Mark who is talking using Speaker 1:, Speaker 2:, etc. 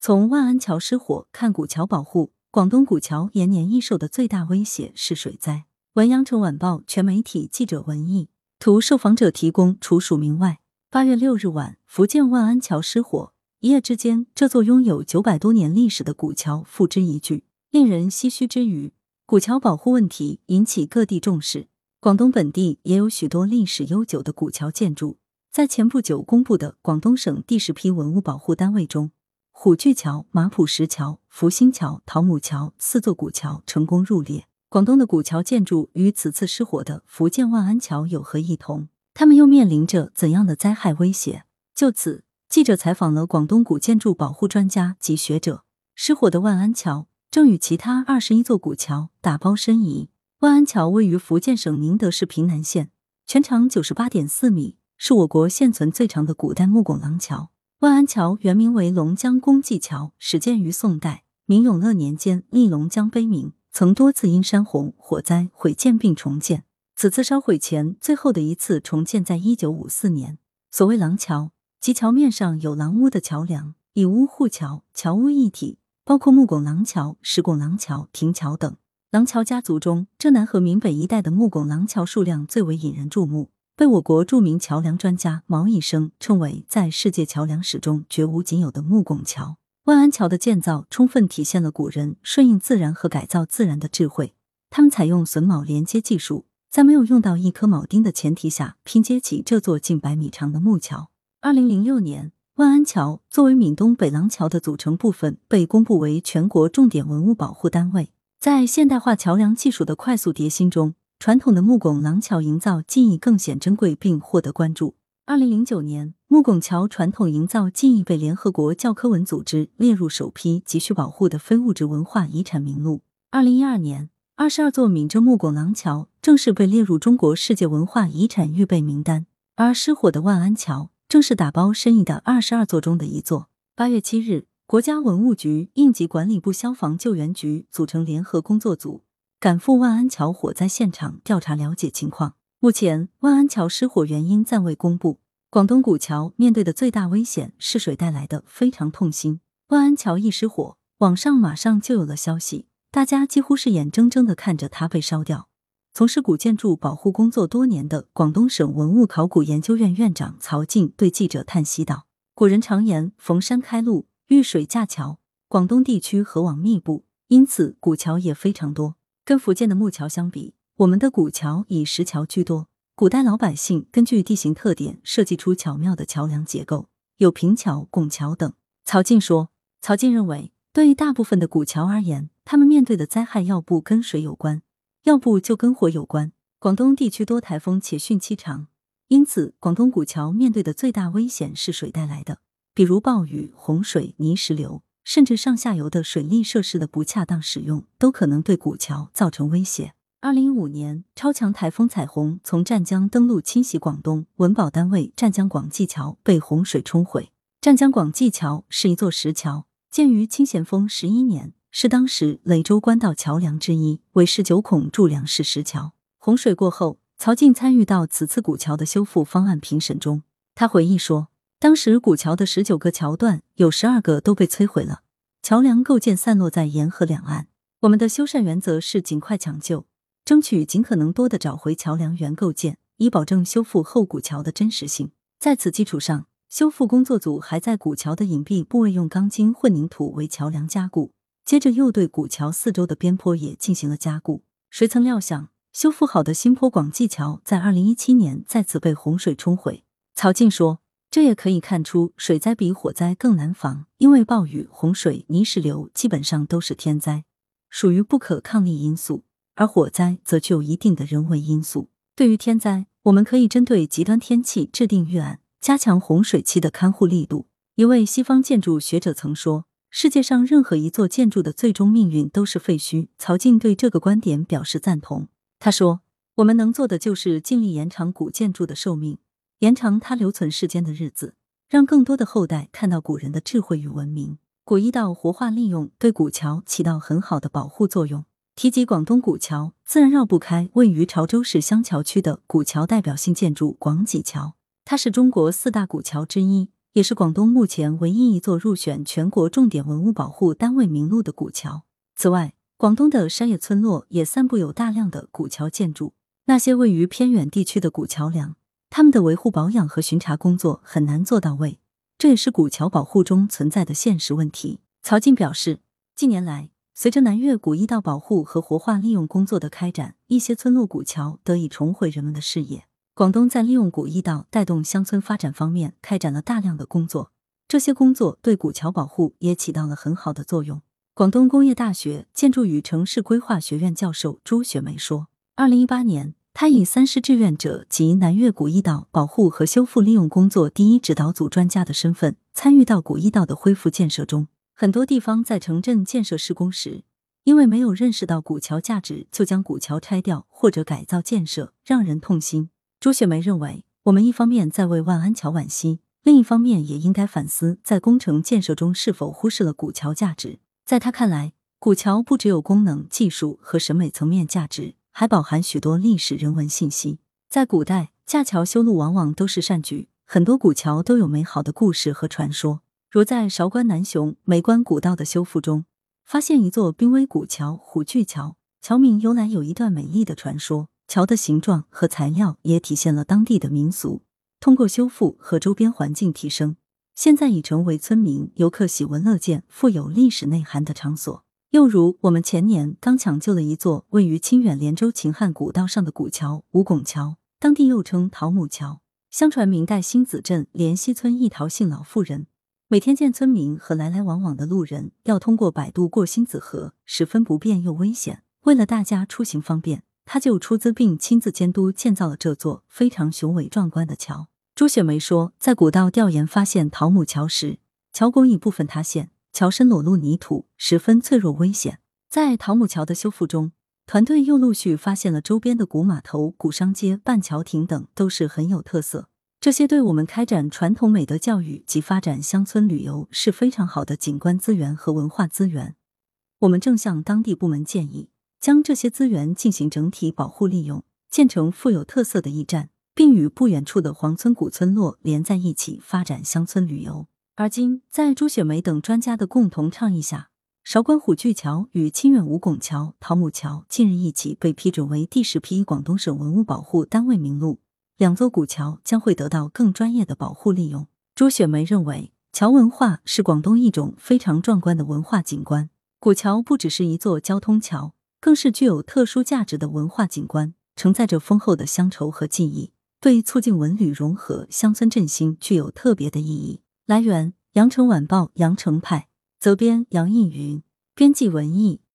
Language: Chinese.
Speaker 1: 从万安桥失火看古桥保护，广东古桥延年益寿的最大威胁是水灾。文阳城晚报全媒体记者文艺图，受访者提供，除署名外。八月六日晚，福建万安桥失火，一夜之间，这座拥有九百多年历史的古桥付之一炬。令人唏嘘之余，古桥保护问题引起各地重视。广东本地也有许多历史悠久的古桥建筑，在前不久公布的广东省第十批文物保护单位中。虎踞桥、马浦石桥、福星桥、桃木桥四座古桥成功入列。广东的古桥建筑与此次失火的福建万安桥有何异同？他们又面临着怎样的灾害威胁？就此，记者采访了广东古建筑保护专家及学者。失火的万安桥正与其他二十一座古桥打包申遗。万安桥位于福建省宁德市平南县，全长九十八点四米，是我国现存最长的古代木拱廊桥。万安桥原名为龙江公济桥，始建于宋代，明永乐年间立龙江碑铭，曾多次因山洪、火灾毁建并重建。此次烧毁前最后的一次重建在一九五四年。所谓廊桥，即桥面上有廊屋的桥梁，以屋护桥，桥屋一体，包括木拱廊桥、石拱廊桥、亭桥等。廊桥家族中，浙南和闽北一带的木拱廊桥数量最为引人注目。被我国著名桥梁专家毛以生称为在世界桥梁史中绝无仅有的木拱桥。万安桥的建造充分体现了古人顺应自然和改造自然的智慧。他们采用榫卯连接技术，在没有用到一颗铆钉的前提下拼接起这座近百米长的木桥。二零零六年，万安桥作为闽东北廊桥的组成部分，被公布为全国重点文物保护单位。在现代化桥梁技术的快速迭新中，传统的木拱廊桥营造技艺更显珍贵，并获得关注。二零零九年，木拱桥传统营造技艺被联合国教科文组织列入首批急需保护的非物质文化遗产名录。二零一二年，二十二座闽浙木拱廊桥正式被列入中国世界文化遗产预备名单。而失火的万安桥正是打包申遗的二十二座中的一座。八月七日，国家文物局、应急管理部消防救援局组成联合工作组。赶赴万安桥火灾现场调查了解情况。目前，万安桥失火原因暂未公布。广东古桥面对的最大危险是水带来的，非常痛心。万安桥一失火，网上马上就有了消息，大家几乎是眼睁睁的看着它被烧掉。从事古建筑保护工作多年的广东省文物考古研究院院长曹静对记者叹息道：“古人常言‘逢山开路，遇水架桥’，广东地区河网密布，因此古桥也非常多。”跟福建的木桥相比，我们的古桥以石桥居多。古代老百姓根据地形特点设计出巧妙的桥梁结构，有平桥、拱桥等。曹静说：“曹静认为，对于大部分的古桥而言，他们面对的灾害要不跟水有关，要不就跟火有关。广东地区多台风且汛期长，因此广东古桥面对的最大危险是水带来的，比如暴雨、洪水、泥石流。”甚至上下游的水利设施的不恰当使用，都可能对古桥造成威胁。二零一五年，超强台风彩虹从湛江登陆侵袭广东，文保单位湛江广济桥被洪水冲毁。湛江广济桥是一座石桥，建于清咸丰十一年，是当时雷州官道桥梁之一，为十九孔柱梁式石桥。洪水过后，曹静参与到此次古桥的修复方案评审中，他回忆说。当时古桥的十九个桥段，有十二个都被摧毁了，桥梁构件散落在沿河两岸。我们的修缮原则是尽快抢救，争取尽可能多的找回桥梁原构件，以保证修复后古桥的真实性。在此基础上，修复工作组还在古桥的隐蔽部位用钢筋混凝土为桥梁加固，接着又对古桥四周的边坡也进行了加固。谁曾料想，修复好的新坡广济桥在二零一七年再次被洪水冲毁。曹静说。这也可以看出，水灾比火灾更难防，因为暴雨、洪水、泥石流基本上都是天灾，属于不可抗力因素；而火灾则具有一定的人为因素。对于天灾，我们可以针对极端天气制定预案，加强洪水期的看护力度。一位西方建筑学者曾说：“世界上任何一座建筑的最终命运都是废墟。”曹静对这个观点表示赞同。他说：“我们能做的就是尽力延长古建筑的寿命。”延长它留存世间的日子，让更多的后代看到古人的智慧与文明。古一道活化利用，对古桥起到很好的保护作用。提及广东古桥，自然绕不开位于潮州市湘桥区的古桥代表性建筑广济桥。它是中国四大古桥之一，也是广东目前唯一一座入选全国重点文物保护单位名录的古桥。此外，广东的山野村落也散布有大量的古桥建筑。那些位于偏远地区的古桥梁，他们的维护保养和巡查工作很难做到位，这也是古桥保护中存在的现实问题。曹静表示，近年来，随着南粤古驿道保护和活化利用工作的开展，一些村落古桥得以重回人们的视野。广东在利用古驿道带动乡村发展方面开展了大量的工作，这些工作对古桥保护也起到了很好的作用。广东工业大学建筑与城市规划学院教授朱雪梅说：“二零一八年，他以三师志愿者及南粤古驿道保护和修复利用工作第一指导组专家的身份，参与到古驿道的恢复建设中。很多地方在城镇建设施工时，因为没有认识到古桥价值，就将古桥拆掉或者改造建设，让人痛心。”朱雪梅认为，我们一方面在为万安桥惋惜，另一方面也应该反思，在工程建设中是否忽视了古桥价值。在他看来，古桥不只有功能、技术和审美层面价值，还饱含许多历史人文信息。在古代，架桥修路往往都是善举，很多古桥都有美好的故事和传说。如在韶关南雄梅关古道的修复中，发现一座濒危古桥——虎踞桥，桥名由来有一段美丽的传说。桥的形状和材料也体现了当地的民俗。通过修复和周边环境提升，现在已成为村民游客喜闻乐见、富有历史内涵的场所。又如，我们前年刚抢救了一座位于清远连州秦汉古道上的古桥——五拱桥，当地又称桃母桥。相传明代新子镇莲溪村一陶姓老妇人，每天见村民和来来往往的路人要通过摆渡过新子河，十分不便又危险。为了大家出行方便。他就出资并亲自监督建造了这座非常雄伟壮观的桥。朱雪梅说，在古道调研发现桃木桥时，桥拱已部分塌陷，桥身裸露泥土，十分脆弱危险。在桃木桥的修复中，团队又陆续发现了周边的古码头、古商街、半桥亭等，都是很有特色。这些对我们开展传统美德教育及发展乡村旅游是非常好的景观资源和文化资源。我们正向当地部门建议。将这些资源进行整体保护利用，建成富有特色的驿站，并与不远处的黄村古村落连在一起，发展乡村旅游。而今，在朱雪梅等专家的共同倡议下，韶关虎踞桥与清远五拱桥、桃母桥近日一起被批准为第十批广东省文物保护单位名录，两座古桥将会得到更专业的保护利用。朱雪梅认为，桥文化是广东一种非常壮观的文化景观。古桥不只是一座交通桥。更是具有特殊价值的文化景观，承载着丰厚的乡愁和记忆，对促进文旅融合、乡村振兴具有特别的意义。来源：羊城晚报羊城派，责编：杨映云，编辑：文艺。